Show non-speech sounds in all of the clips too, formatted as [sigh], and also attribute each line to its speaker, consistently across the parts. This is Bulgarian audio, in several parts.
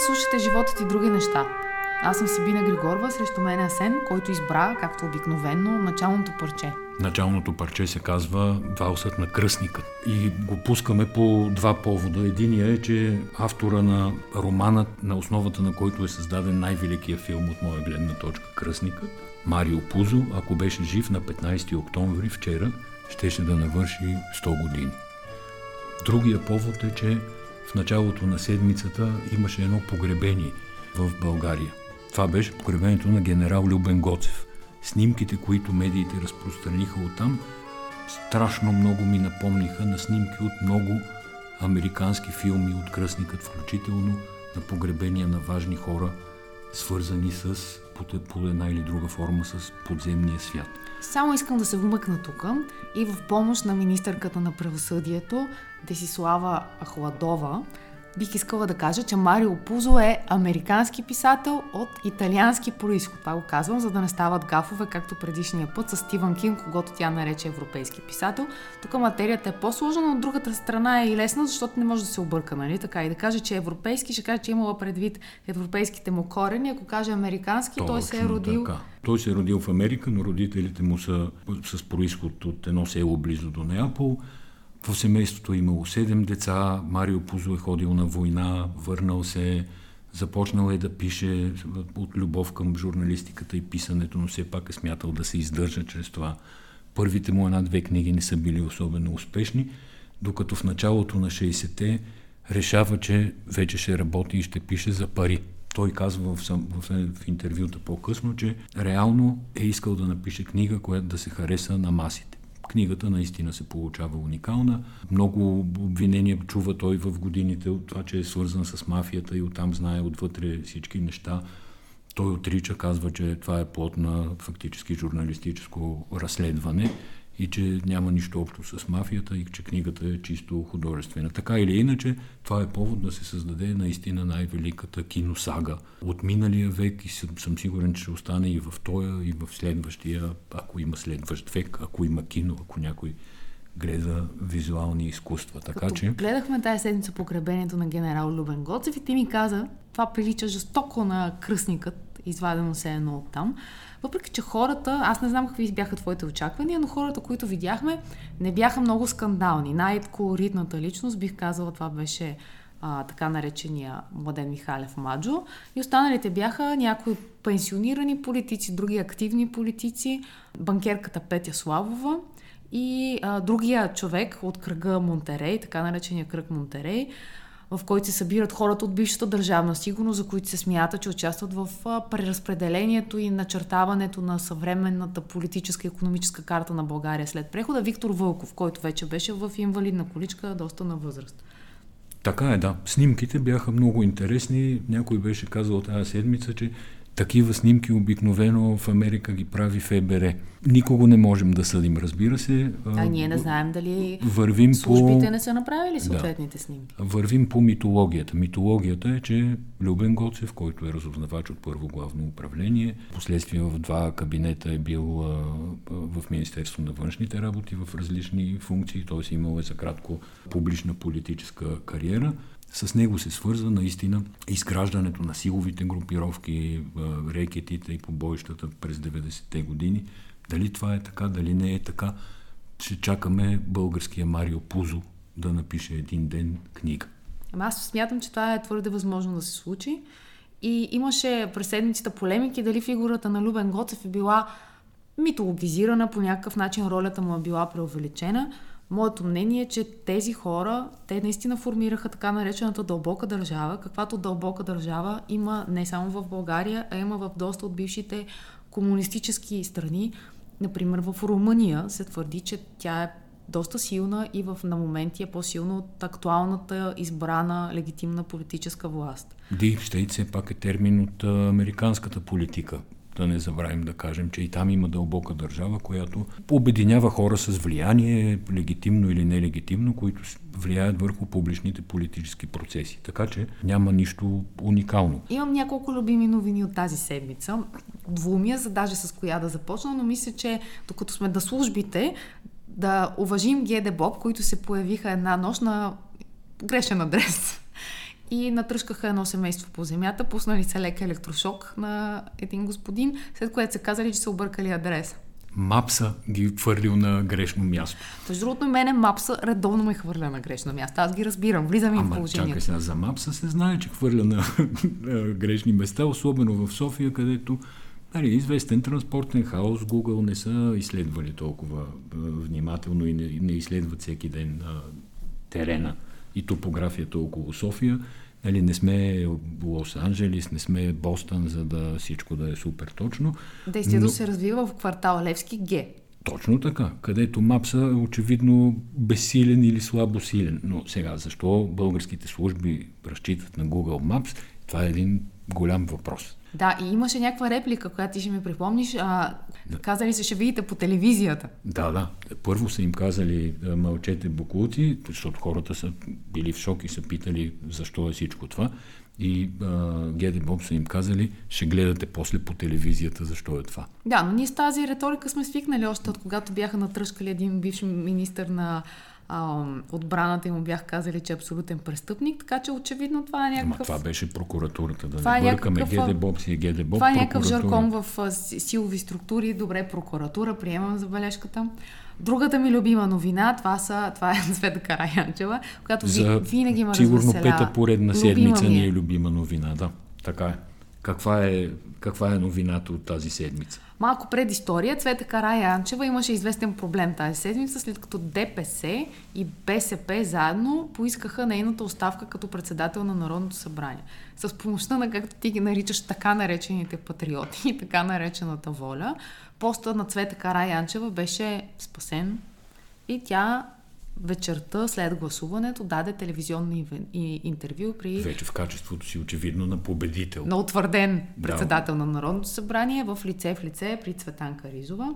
Speaker 1: Вие слушате животът и други неща. Аз съм Сибина Григорова, срещу мен е Асен, който избра, както обикновенно, началното парче.
Speaker 2: Началното парче се казва Валсът на кръстникът и го пускаме по два повода. Единия е, че автора на романът, на основата на който е създаден най-великия филм от моя гледна точка Кръстникът, Марио Пузо, ако беше жив на 15 октомври вчера, щеше да навърши 100 години. Другия повод е, че в началото на седмицата имаше едно погребение в България. Това беше погребението на генерал Любен Гоцев. Снимките, които медиите разпространиха оттам, страшно много ми напомниха на снимки от много американски филми от кръстникът, включително на погребения на важни хора, свързани с по една или друга форма с подземния свят.
Speaker 1: Само искам да се вмъкна тук и в помощ на министърката на правосъдието Десислава Хладова, бих искала да кажа, че Марио Пузо е американски писател от италиански происход. Това го казвам, за да не стават гафове, както предишния път с Стивън Кинг, когато тя нарече европейски писател. Тук материята е по-сложна, но от другата страна е и лесна, защото не може да се обърка, нали? Така и да каже, че е европейски, ще каже, че имала предвид европейските му корени. Ако каже американски, Точно той се е родил. Така.
Speaker 2: Той се е родил в Америка, но родителите му са с происход от едно село близо до Неапол в семейството е имало седем деца, Марио Пузо е ходил на война, върнал се, започнал е да пише от любов към журналистиката и писането, но все пак е смятал да се издържа чрез това. Първите му една-две книги не са били особено успешни, докато в началото на 60-те решава, че вече ще работи и ще пише за пари. Той казва в, в, в интервюта по-късно, че реално е искал да напише книга, която да се хареса на масите. Книгата наистина се получава уникална. Много обвинения чува той в годините от това, че е свързан с мафията и оттам знае отвътре всички неща. Той отрича, казва, че това е плод на фактически журналистическо разследване и че няма нищо общо с мафията и че книгата е чисто художествена. Така или иначе, това е повод да се създаде наистина най-великата киносага от миналия век и съм, съм сигурен, че ще остане и в тоя, и в следващия, ако има следващ век, ако има кино, ако някой гледа визуални изкуства. Така
Speaker 1: Като
Speaker 2: че...
Speaker 1: гледахме тази седмица погребението на генерал Любен Гоцев и ти ми каза, това прилича жестоко на кръстникът, извадено се едно от там. Въпреки, че хората, аз не знам какви бяха твоите очаквания, но хората, които видяхме, не бяха много скандални. Най-колоритната личност, бих казала, това беше а, така наречения Младен Михалев Маджо. И останалите бяха някои пенсионирани политици, други активни политици, банкерката Петя Славова и а, другия човек от кръга Монтерей, така наречения кръг Монтерей, в който се събират хората от бившата държавна сигурност, за които се смята, че участват в преразпределението и начертаването на съвременната политическа и економическа карта на България след прехода. Виктор Вълков, който вече беше в инвалидна количка, доста на възраст.
Speaker 2: Така е, да. Снимките бяха много интересни. Някой беше казал тази седмица, че такива снимки обикновено в Америка ги прави ФБР. Никого не можем да съдим, разбира се.
Speaker 1: А ние не знаем дали вървим службите по... не са направили съответните да. снимки.
Speaker 2: Вървим по митологията. Митологията е, че Любен Гоцев, който е разузнавач от първо главно управление, последствие в два кабинета е бил а, в Министерство на външните работи в различни функции, т.е. имал е за кратко публична политическа кариера. С него се свързва наистина изграждането на силовите групировки, рекетите и побоищата през 90-те години. Дали това е така, дали не е така, ще чакаме българския Марио Пузо да напише един ден книга.
Speaker 1: Ама аз смятам, че това е твърде възможно да се случи. И имаше през седмицата полемики дали фигурата на Любен Гоцев е била митологизирана по някакъв начин, ролята му е била преувеличена. Моето мнение е, че тези хора, те наистина формираха така наречената дълбока държава, каквато дълбока държава има не само в България, а има в доста от бившите комунистически страни. Например, в Румъния се твърди, че тя е доста силна и в, на моменти е по-силна от актуалната избрана легитимна политическа власт.
Speaker 2: Deep State все пак е термин от американската политика да не забравим да кажем, че и там има дълбока държава, която обединява хора с влияние, легитимно или нелегитимно, които влияят върху публичните политически процеси. Така че няма нищо уникално.
Speaker 1: Имам няколко любими новини от тази седмица. Двумия, за даже с коя да започна, но мисля, че докато сме на службите, да уважим Геде Боб, които се появиха една нощ на грешен адрес и натръшкаха едно семейство по земята, пуснали се лек електрошок на един господин, след което се казали, че са объркали адреса.
Speaker 2: Мапса ги хвърлил на грешно място.
Speaker 1: Между другото, мене Мапса редовно ме хвърля на грешно място. Аз ги разбирам, влизам им в положението.
Speaker 2: чакай сега, за Мапса се знае, че хвърля [laughs] на, грешни места, особено в София, където нали, известен транспортен хаос, Google не са изследвали толкова внимателно и не, не изследват всеки ден а, терена и топографията около София. Нали, не сме Лос-Анджелес, не сме Бостън, за да всичко да е супер точно.
Speaker 1: Действието
Speaker 2: но-
Speaker 1: се развива в квартал Левски Г.
Speaker 2: Точно така, където Мапса е очевидно безсилен или слабо силен. Но сега, защо българските служби разчитат на Google Maps, това е един голям въпрос.
Speaker 1: Да, и имаше някаква реплика, която ти ще ми припомниш. А, казали се, ще видите по телевизията.
Speaker 2: Да, да. Първо са им казали мълчете буклуци, защото хората са били в шок и са питали защо е всичко това. И Геде Боб са им казали, ще гледате после по телевизията защо е това.
Speaker 1: Да, но ние с тази риторика сме свикнали още от когато бяха натръшкали един бивш министр на а, отбраната и му бях казали, че е абсолютен престъпник, така че очевидно това е
Speaker 2: Ама
Speaker 1: някакъв...
Speaker 2: това беше прокуратурата, да
Speaker 1: Това
Speaker 2: не
Speaker 1: е
Speaker 2: бъркаме.
Speaker 1: някакъв,
Speaker 2: Боб си е Геде Боб.
Speaker 1: Това е някакъв жаркон в силови структури. Добре, прокуратура, приемам забележката. Другата ми любима новина, това, са, това е [laughs] Света Караянчева, която
Speaker 2: За
Speaker 1: винаги ме
Speaker 2: сигурно пета поредна седмица
Speaker 1: ми
Speaker 2: ни е любима новина, да. Така е. Каква е, каква е новината от тази седмица?
Speaker 1: Малко пред история, Цвета Караянчева имаше известен проблем тази седмица, след като ДПС и БСП заедно поискаха нейната оставка като председател на Народното събрание. С помощта на, както ти ги наричаш, така наречените патриоти и така наречената воля, поста на Цвета Караянчева беше спасен и тя вечерта след гласуването даде телевизионно интервю при
Speaker 2: Вече в качеството си очевидно на победител.
Speaker 1: на утвърден
Speaker 2: Да.
Speaker 1: председател на Народното събрание в лице в лице при Цветанка Ризова,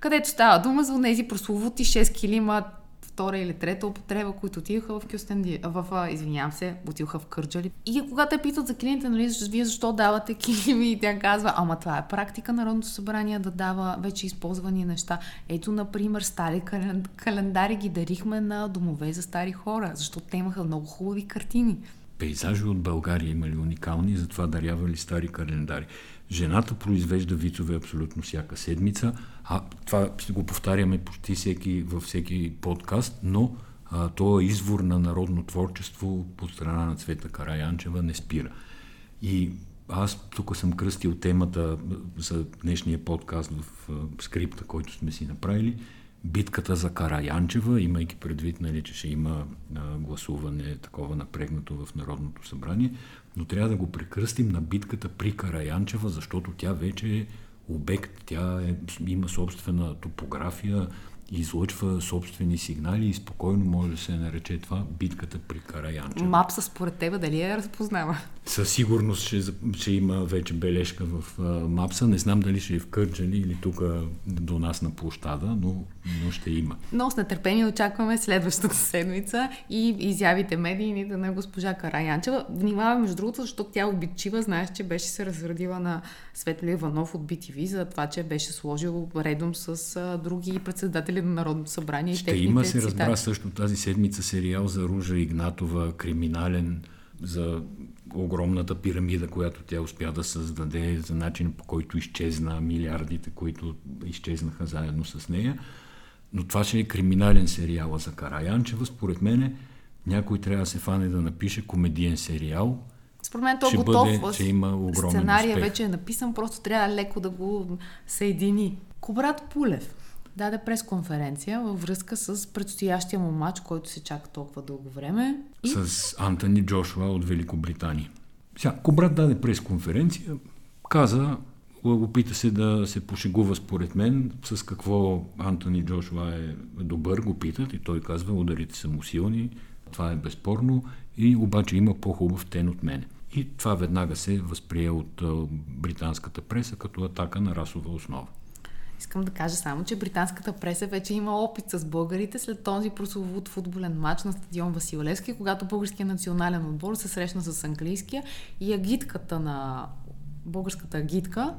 Speaker 1: където става дума за тези прословути 6 килима втора или трета употреба, които отидоха в Кюстенди, в, извинявам се, отидоха в Кърджали. И когато те питат за килимите, нали, вие защо давате килими? И тя казва, ама това е практика Народното събрание да дава вече използвани неща. Ето, например, стари кален- календари ги дарихме на домове за стари хора, защото те имаха много хубави картини.
Speaker 2: Пейзажи от България имали уникални, затова дарявали стари календари. Жената произвежда вицове абсолютно всяка седмица, а това го повтаряме почти всеки, във всеки подкаст, но а, то е извор на народно творчество по страна на Цвета Караянчева не спира. И аз тук съм кръстил темата за днешния подкаст в скрипта, който сме си направили. Битката за Караянчева, имайки предвид, нали, че ще има а, гласуване такова напрегнато в Народното събрание, но трябва да го прекръстим на битката при Караянчева, защото тя вече е обект, тя е, има собствена топография, излъчва собствени сигнали и спокойно може да се нарече това битката при Караянчева.
Speaker 1: Мапса според тебе дали я разпознава?
Speaker 2: Със сигурност ще, ще има вече бележка в а, Мапса. Не знам дали ще е в Кърджали или тук до нас на площада, но, но ще има.
Speaker 1: Но с нетърпение очакваме следващата седмица и изявите медийните на госпожа Караянчева. Внимавай, между другото, защото тя обидчива. Знаеш, че беше се разредила на Светли Иванов от BTV за това, че беше сложил редом с а, други председатели на Народното събрание. и
Speaker 2: Ще
Speaker 1: техните
Speaker 2: има, се
Speaker 1: цитати.
Speaker 2: разбра също тази седмица сериал за Ружа Игнатова, криминален, за огромната пирамида, която тя успя да създаде, за начин по който изчезна милиардите, които изчезнаха заедно с нея. Но това ще е криминален сериал за Караянчева. Според мене някой трябва да се фане да напише комедиен сериал,
Speaker 1: Според мен то е
Speaker 2: ще
Speaker 1: готов.
Speaker 2: бъде, че има огромен
Speaker 1: Сценария
Speaker 2: успех.
Speaker 1: вече е написан, просто трябва леко да го съедини. Кобрат Пулев даде пресконференция във връзка с предстоящия му матч, който се чака толкова дълго време. И
Speaker 2: с Антони Джошуа от Великобритания. Сега, Кобрат даде пресконференция, каза, опита се да се пошегува според мен, с какво Антони Джошуа е добър, го питат и той казва, ударите са му силни, това е безспорно, и обаче има по-хубав тен от мене. И това веднага се възприе от британската преса като атака на расова основа.
Speaker 1: Искам да кажа само, че британската преса вече има опит с българите след този прословут футболен матч на стадион Василевски, когато българския национален отбор се срещна с английския и агитката на българската агитка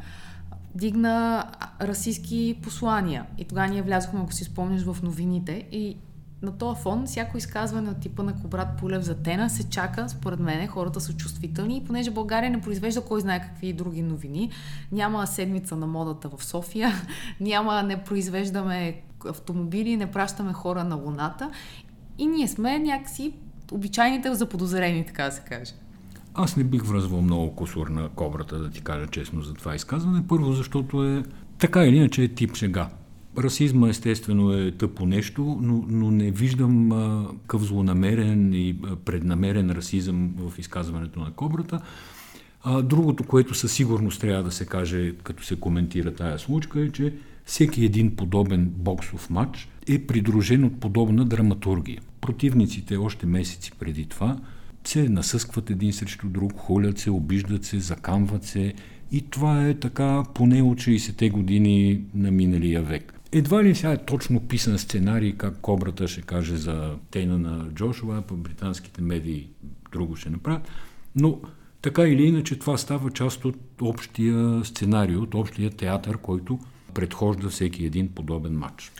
Speaker 1: дигна расистски послания. И тогава ние влязохме, ако си спомняш, в новините и на този фон всяко изказване от типа на Кобрат Полев за Тена се чака, според мен, хората са чувствителни и понеже България не произвежда кой знае какви други новини, няма седмица на модата в София, [laughs] няма, не произвеждаме автомобили, не пращаме хора на Луната и ние сме някакси обичайните заподозрени, така да се каже.
Speaker 2: Аз не бих връзвал много косур на кобрата, да ти кажа честно за това изказване. Първо, защото е така или иначе е тип шега. Расизма естествено е тъпо нещо, но, но не виждам а, къв злонамерен и преднамерен расизъм в изказването на кобрата. А, другото, което със сигурност трябва да се каже, като се коментира тая случка, е, че всеки един подобен боксов матч е придружен от подобна драматургия. Противниците още месеци преди това се насъскват един срещу друг, холят се, обиждат се, закамват се и това е така поне от 60-те години на миналия век. Едва ли сега е точно писан сценарий как Кобрата ще каже за тейна на Джошуа, по британските медии друго ще направят, но така или иначе това става част от общия сценарий, от общия театър, който предхожда всеки един подобен матч.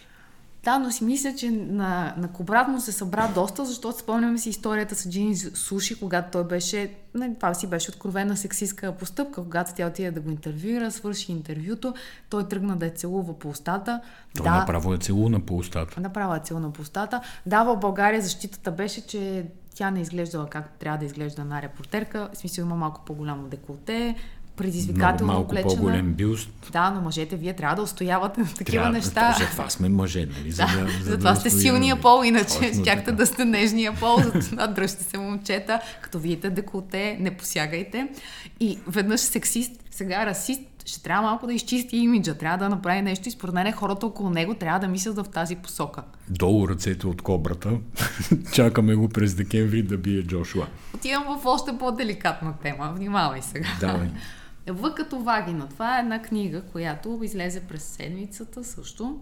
Speaker 1: Да, но си мисля, че на, на Кобрат му се събра доста, защото спомняме си историята с Джини Суши, когато той беше, не, това си беше откровена сексистка постъпка, когато тя отиде да го интервюира, свърши интервюто, той тръгна да е целува по устата.
Speaker 2: Той
Speaker 1: да,
Speaker 2: направо е целуна по устата.
Speaker 1: Направо е целуна по устата. Да, в България защитата беше, че тя не изглеждала както трябва да изглежда една репортерка. В смисъл има малко по-голямо деколте, предизвикателно
Speaker 2: малко
Speaker 1: облечена.
Speaker 2: по-голем бюст.
Speaker 1: Да, но мъжете, вие трябва да устоявате на такива
Speaker 2: Трябва,
Speaker 1: неща.
Speaker 2: Затова сме мъже, нали? За
Speaker 1: Да,
Speaker 2: да, за
Speaker 1: затова
Speaker 2: да
Speaker 1: сте силния пол, иначе
Speaker 2: Точно
Speaker 1: щяхте да сте нежния пол, затова дръжте се момчета, като видите деколте, не посягайте. И веднъж сексист, сега расист, ще трябва малко да изчисти имиджа, трябва да направи нещо и според мен хората около него трябва да мислят в тази посока.
Speaker 2: Долу ръцете от кобрата. [laughs] Чакаме го през декември да бие Джошуа.
Speaker 1: Отивам в още по-деликатна тема, внимавай сега.
Speaker 2: Давай.
Speaker 1: В като вагина. Това е една книга, която излезе през седмицата също.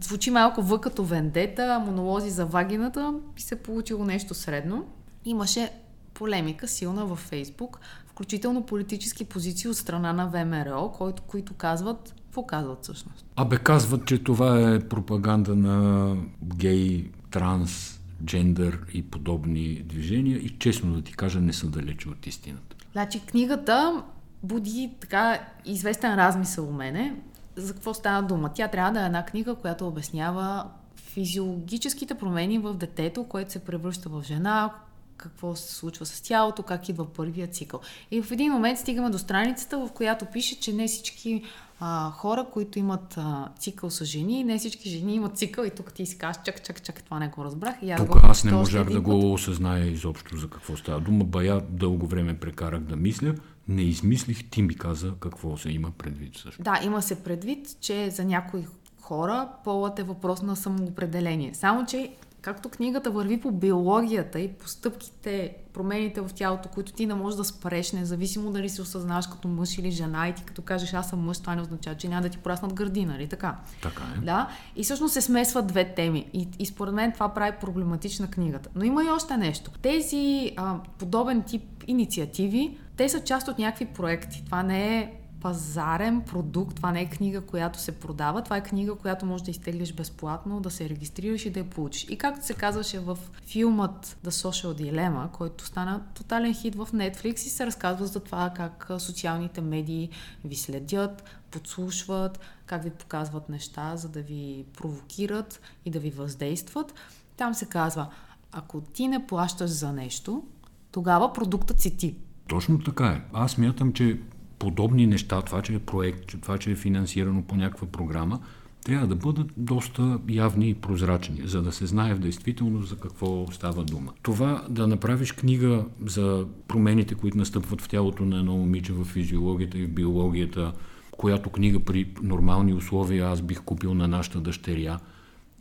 Speaker 1: Звучи малко В като вендета, монолози за вагината и се получило нещо средно. Имаше полемика силна във Фейсбук, включително политически позиции от страна на ВМРО, които, които казват, какво казват всъщност?
Speaker 2: Абе казват, че това е пропаганда на гей, транс, джендър и подобни движения и честно да ти кажа не са далече от истината.
Speaker 1: Значи книгата буди така известен размисъл у мене. За какво стана дума? Тя трябва да е една книга, която обяснява физиологическите промени в детето, което се превръща в жена, какво се случва с тялото, как идва първия цикъл. И в един момент стигаме до страницата, в която пише, че не всички а, хора, които имат а, цикъл са жени, не всички жени имат цикъл и тук ти си казваш, чак, чак, чак, това не го разбрах. И аз
Speaker 2: Тук
Speaker 1: го
Speaker 2: аз не можах да го осъзная изобщо за какво става дума. Бая дълго време прекарах да мисля. Не измислих, ти ми каза какво се има предвид също.
Speaker 1: Да, има се предвид, че за някои хора полът е въпрос на самоопределение. Само, че както книгата върви по биологията и по стъпките, промените в тялото, които ти не можеш да спреш, независимо дали се осъзнаваш като мъж или жена и ти като кажеш аз съм мъж, това не означава, че няма да ти пораснат гърди, нали така?
Speaker 2: Така е.
Speaker 1: Да, и всъщност се смесват две теми. И, и според мен това прави проблематична книгата. Но има и още нещо. Тези а, подобен тип инициативи, те са част от някакви проекти. Това не е пазарен продукт, това не е книга, която се продава, това е книга, която можеш да изтеглиш безплатно, да се регистрираш и да я получиш. И както се казваше в филмът The Social Dilemma, който стана тотален хит в Netflix и се разказва за това как социалните медии ви следят, подслушват, как ви показват неща, за да ви провокират и да ви въздействат. Там се казва, ако ти не плащаш за нещо, тогава продуктът си ти.
Speaker 2: Точно така е. Аз мятам, че подобни неща, това, че е проект, това, че е финансирано по някаква програма, трябва да бъдат доста явни и прозрачни, за да се знае в действителност за какво става дума. Това да направиш книга за промените, които настъпват в тялото на едно момиче в физиологията и в биологията, която книга при нормални условия аз бих купил на нашата дъщеря,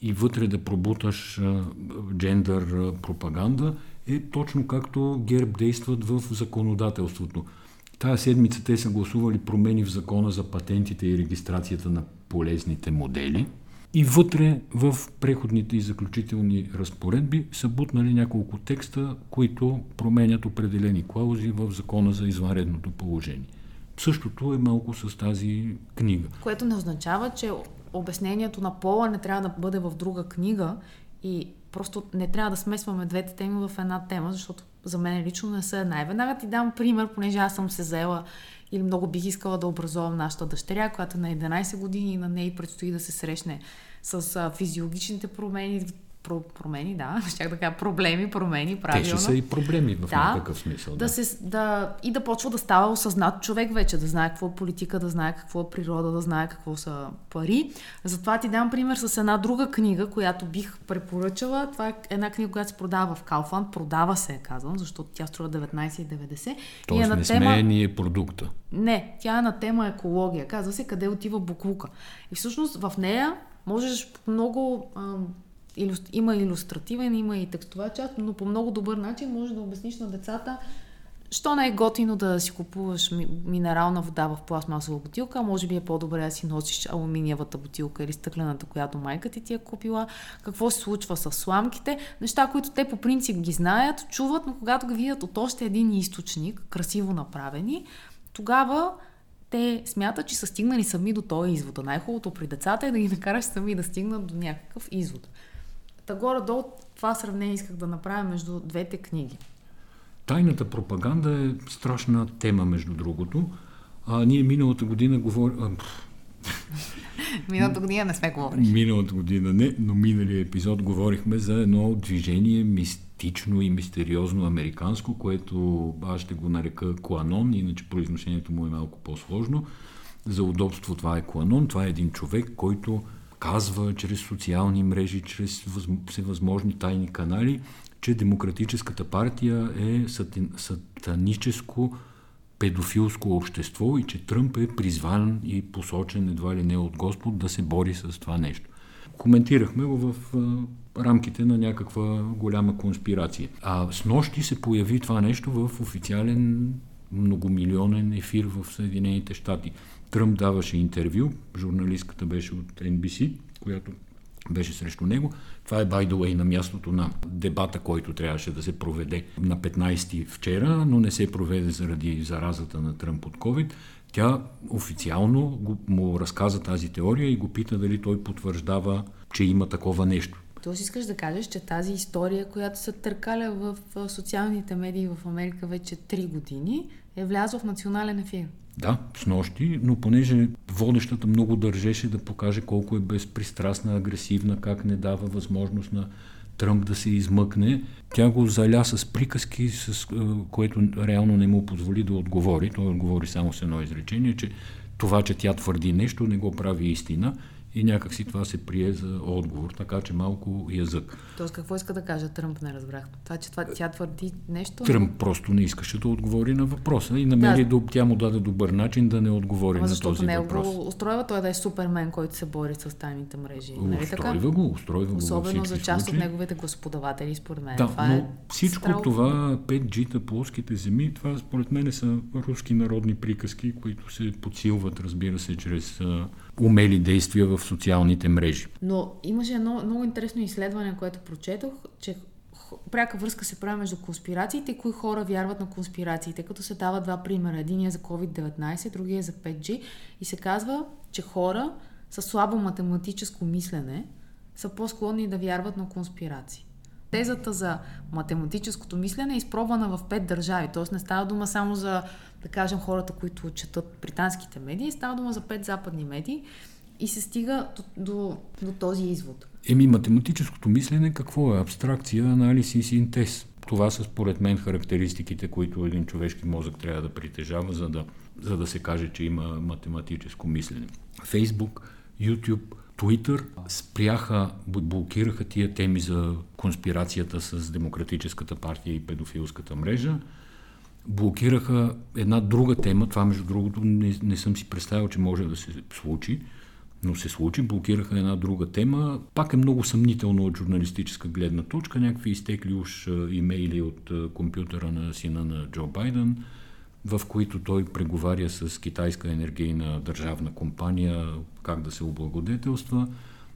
Speaker 2: и вътре да пробуташ джендър пропаганда, е точно както ГЕРБ действат в законодателството. Тая седмица те са гласували промени в закона за патентите и регистрацията на полезните модели. И вътре в преходните и заключителни разпоредби са бутнали няколко текста, които променят определени клаузи в закона за извънредното положение. Същото е малко с тази книга.
Speaker 1: Което не означава, че обяснението на пола не трябва да бъде в друга книга и просто не трябва да смесваме двете теми в една тема, защото за мен лично не са една. Веднага ти дам пример, понеже аз съм се заела или много бих искала да образувам нашата дъщеря, която на 11 години на нея предстои да се срещне с физиологичните промени, промени, да, [laughs] щях да кажа проблеми, промени, правилно.
Speaker 2: Те ще са и проблеми в да, някакъв смисъл.
Speaker 1: Да. да. Се, да, и да почва да става осъзнат човек вече, да знае какво е политика, да знае какво е природа, да знае какво са пари. Затова ти дам пример с една друга книга, която бих препоръчала. Това е една книга, която се продава в Кауфланд. Продава се, казвам, защото тя струва 19,90.
Speaker 2: Тоест е на не тема... сме ние продукта.
Speaker 1: Не, тя е на тема екология. Казва се къде отива буклука. И всъщност в нея можеш много има иллюстративен, има и текстова част, но по много добър начин може да обясниш на децата, що не е готино да си купуваш минерална вода в пластмасова бутилка, може би е по-добре да си носиш алуминиевата бутилка или стъклената, която майка ти ти е купила, какво се случва с сламките, неща, които те по принцип ги знаят, чуват, но когато ги видят от още един източник, красиво направени, тогава те смятат, че са стигнали сами до този извод. Най-хубавото при децата е да ги накараш сами да стигнат до някакъв извод. Та горе-долу това сравнение исках да направя между двете книги.
Speaker 2: Тайната пропаганда е страшна тема, между другото. А ние миналата година говорим... [laughs]
Speaker 1: миналата година не сме говорили.
Speaker 2: Миналата година не, но миналия епизод говорихме за едно движение мистично и мистериозно американско, което аз ще го нарека Куанон, иначе произношението му е малко по-сложно. За удобство това е Куанон. Това е един човек, който казва чрез социални мрежи, чрез всевъзможни тайни канали, че Демократическата партия е сатаническо педофилско общество и че Тръмп е призван и посочен едва ли не от Господ да се бори с това нещо. Коментирахме го в рамките на някаква голяма конспирация. А с нощи се появи това нещо в официален многомилионен ефир в Съединените щати. Тръмп даваше интервю, журналистката беше от NBC, която беше срещу него. Това е, by the way, на мястото на дебата, който трябваше да се проведе на 15 вчера, но не се проведе заради заразата на Тръмп от COVID. Тя официално му разказа тази теория и го пита дали той потвърждава, че има такова нещо.
Speaker 1: Тоест искаш да кажеш, че тази история, която се търкаля в социалните медии в Америка вече 3 години, е влязла в национален ефир.
Speaker 2: Да, с нощи, но понеже водещата много държеше да покаже колко е безпристрастна, агресивна, как не дава възможност на Тръмп да се измъкне, тя го заля с приказки, с което реално не му позволи да отговори. Той отговори само с едно изречение, че това, че тя твърди нещо, не го прави истина и някак си това се прие за отговор, така че малко язък.
Speaker 1: Тоест какво иска да каже Тръмп, не разбрах. Това, че това, тя твърди нещо?
Speaker 2: Тръмп просто не искаше да отговори на въпроса и намери, да. тя му даде добър начин да не отговори Ама, на този
Speaker 1: не
Speaker 2: въпрос.
Speaker 1: Го устройва той да е супермен, който се бори с тайните мрежи. Нали
Speaker 2: устройва така? го, устройва
Speaker 1: Особено
Speaker 2: го
Speaker 1: за част случаи. от неговите господаватели, според мен.
Speaker 2: Да,
Speaker 1: това
Speaker 2: но
Speaker 1: е
Speaker 2: всичко страл... това, 5G-та, плоските земи, това според мен са руски народни приказки, които се подсилват, разбира се, чрез умели действия в социалните мрежи.
Speaker 1: Но имаше едно много интересно изследване, което прочетох, че пряка връзка се прави между конспирациите и кои хора вярват на конспирациите, като се дава два примера. Един е за COVID-19, другия е за 5G и се казва, че хора с слабо математическо мислене са по-склонни да вярват на конспирации. Тезата за математическото мислене е изпробвана в пет държави, т.е. не става дума само за да кажем, хората, които четат британските медии, става дума за пет западни медии и се стига до, до, до този извод.
Speaker 2: Еми, математическото мислене какво е? Абстракция, анализ и синтез. Това са според мен характеристиките, които един човешки мозък трябва да притежава, за да, за да се каже, че има математическо мислене. Фейсбук, YouTube, Twitter спряха, блокираха тия теми за конспирацията с Демократическата партия и педофилската мрежа блокираха една друга тема. Това, между другото, не, не съм си представил, че може да се случи, но се случи. Блокираха една друга тема. Пак е много съмнително от журналистическа гледна точка. Някакви изтекли уж имейли от компютъра на сина на Джо Байден, в които той преговаря с китайска енергийна държавна компания как да се облагодетелства.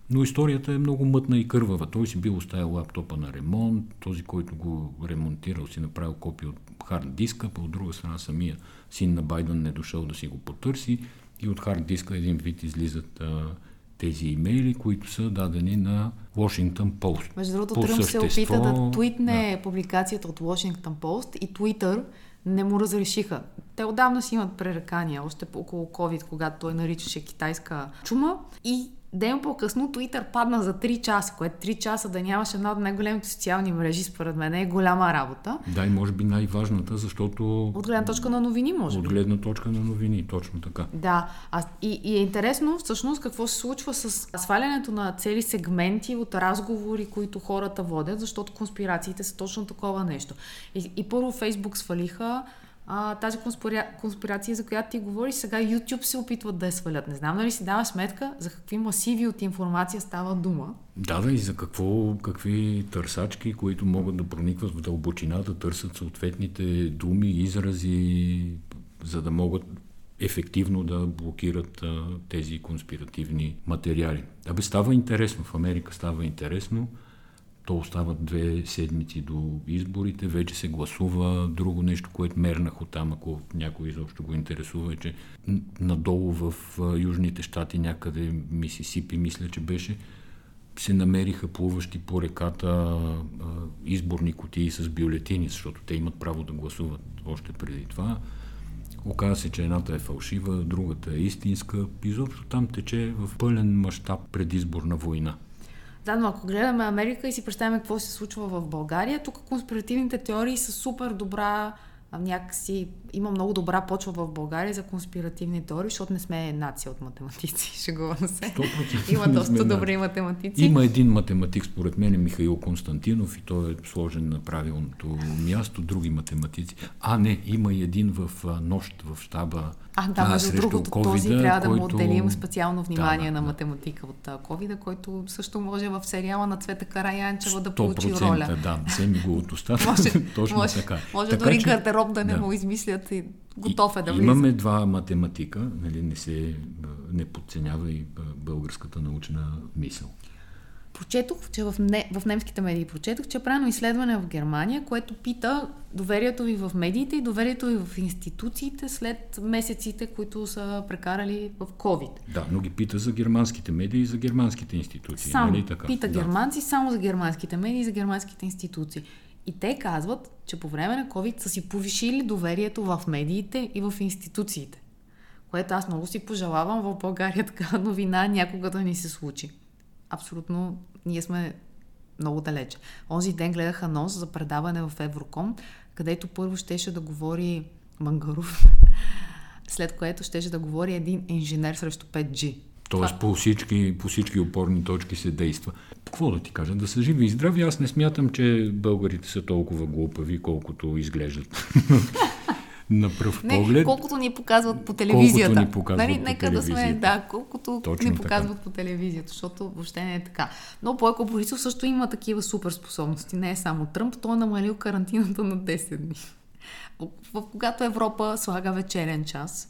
Speaker 2: Но историята е много мътна и кървава. Той си бил оставил лаптопа на ремонт, този, който го ремонтирал, си направил копия от хард диска, по от друга страна самия син на Байден не дошъл да си го потърси и от хард диска един вид излизат а, тези имейли, които са дадени на Washington Post.
Speaker 1: Между другото, Тръмп се опита да твитне да. публикацията от Washington Post и Twitter не му разрешиха. Те отдавна си имат пререкания, още около COVID, когато той наричаше китайска чума. И Ден по-късно Twitter падна за 3 часа, което 3 часа да нямаш една от най-големите социални мрежи, според мен е голяма работа.
Speaker 2: Да, и може би най-важната, защото...
Speaker 1: От гледна точка на новини, може
Speaker 2: би. От гледна точка на новини, точно така.
Speaker 1: Да, а, и, и е интересно всъщност какво се случва с свалянето на цели сегменти от разговори, които хората водят, защото конспирациите са точно такова нещо. И, и първо Фейсбук свалиха а, тази конспира... конспирация, за която ти говориш, сега YouTube се опитват да я свалят. Не знам дали си дава сметка за какви масиви от информация става дума.
Speaker 2: Да, да, и за какво, какви търсачки, които могат да проникват в дълбочината, търсят съответните думи, изрази, за да могат ефективно да блокират а, тези конспиративни материали. Абе, става интересно. В Америка става интересно то остават две седмици до изборите, вече се гласува. Друго нещо, което мернах от там, ако някой изобщо го интересува, е, че надолу в Южните щати, някъде Мисисипи, мисля, че беше, се намериха плуващи по реката изборни кутии с бюлетини, защото те имат право да гласуват още преди това. Оказва се, че едната е фалшива, другата е истинска. Изобщо там тече в пълен мащаб предизборна война.
Speaker 1: Да, ако гледаме Америка и си представяме какво се случва в България, тук конспиративните теории са супер добра някакси има много добра почва в България за конспиративни теории, защото не сме нация от математици, [laughs] шегувам се. Има доста добри математици.
Speaker 2: Има един математик, според мен, Михаил Константинов, и той е сложен на правилното място, други математици. А, не, има и един в нощ в щаба
Speaker 1: а, да, между другото, COVID, този трябва да му отделим специално внимание да, на математика от covid който също може в сериала на Цвета Караянчева да получи роля.
Speaker 2: да, ми го [laughs] от устата. може, Точно
Speaker 1: може,
Speaker 2: така.
Speaker 1: Може така, дори че, гардероб да не да. му измислят и готов е да влиза.
Speaker 2: Имаме два математика, нали, не се не подценява и българската научна мисъл.
Speaker 1: Прочетох, че в, не, в немските медии прочетох, че е правено изследване в Германия, което пита доверието ви в медиите и доверието ви в институциите след месеците, които са прекарали в COVID.
Speaker 2: Да, но ги пита за германските медии и за германските институции.
Speaker 1: Само
Speaker 2: нали така?
Speaker 1: пита
Speaker 2: да.
Speaker 1: германци само за германските медии и за германските институции. И те казват, че по време на COVID са си повишили доверието в медиите и в институциите. Което аз много си пожелавам в България [laughs] така новина някога да ни се случи. Абсолютно, ние сме много далече. Онзи ден гледах анонс за предаване в Евроком, където първо щеше да говори Мангаров, [laughs] след което щеше да говори един инженер срещу 5G.
Speaker 2: Тоест по всички, по всички опорни точки се действа. Какво да ти кажа? Да са живи и здрави. Аз не смятам, че българите са толкова глупави, колкото изглеждат. [laughs] на пръв
Speaker 1: не,
Speaker 2: поглед.
Speaker 1: Колкото ни показват по телевизията.
Speaker 2: Колкото ни показват
Speaker 1: нали,
Speaker 2: по
Speaker 1: нека да сме, да, колкото Точно ни показват така. по телевизията, защото въобще не е така. Но Бойко Борисов също има такива супер способности. Не е само Тръмп, той е намалил карантината на 10 дни. В, когато Европа слага вечерен час,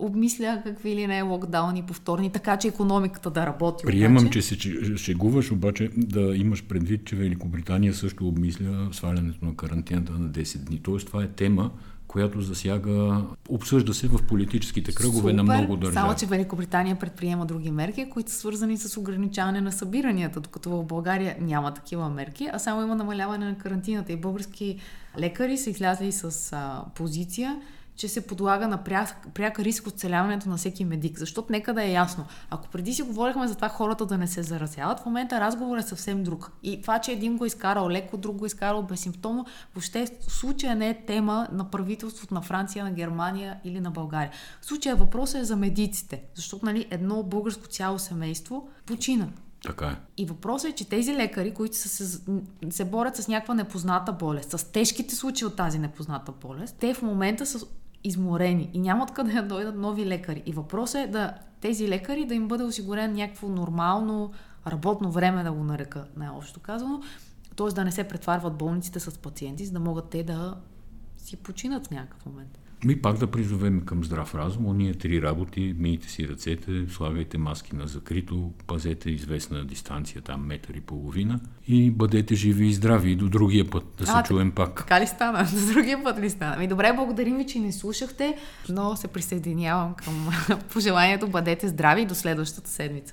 Speaker 1: обмисля какви ли не е локдауни повторни, така че економиката да работи.
Speaker 2: Приемам,
Speaker 1: обаче.
Speaker 2: че се шегуваш, обаче да имаш предвид, че Великобритания също обмисля свалянето на карантината на 10 дни. Тоест това е тема, която засяга, обсъжда се в политическите кръгове
Speaker 1: Супер,
Speaker 2: на много държави.
Speaker 1: Само, че Великобритания предприема други мерки, които са свързани с ограничаване на събиранията, докато в България няма такива мерки, а само има намаляване на карантината. И български лекари са излязли с а, позиция, че се подлага на пряк, пряк риск от целяването на всеки медик. Защото нека да е ясно. Ако преди си говорихме за това хората да не се заразяват, в момента разговор е съвсем друг. И това, че един го е изкарал леко, друг го е изкарал безсимптомно, въобще в случая не е тема на правителството на Франция, на Германия или на България. В случая въпросът е за медиците. Защото нали, едно българско цяло семейство почина.
Speaker 2: Така е.
Speaker 1: И въпросът е, че тези лекари, които са се, се борят с някаква непозната болест, с тежките случаи от тази непозната болест, те в момента са изморени и няма откъде да дойдат нови лекари. И въпросът е да тези лекари да им бъде осигурен някакво нормално работно време, да го нарека най-общо казано, т.е. да не се претварват болниците с пациенти, за да могат те да си починат в някакъв момент.
Speaker 2: Ми пак да призовем към здрав разум. Ония три работи, мийте си ръцете, слагайте маски на закрито, пазете известна дистанция, там метър и половина и бъдете живи и здрави и до другия път да а, се чуем пак.
Speaker 1: Така ли стана? [laughs] До другия път ли стана? Ми добре, благодарим ви, че не слушахте, но се присъединявам към [laughs] пожеланието бъдете здрави и до следващата седмица.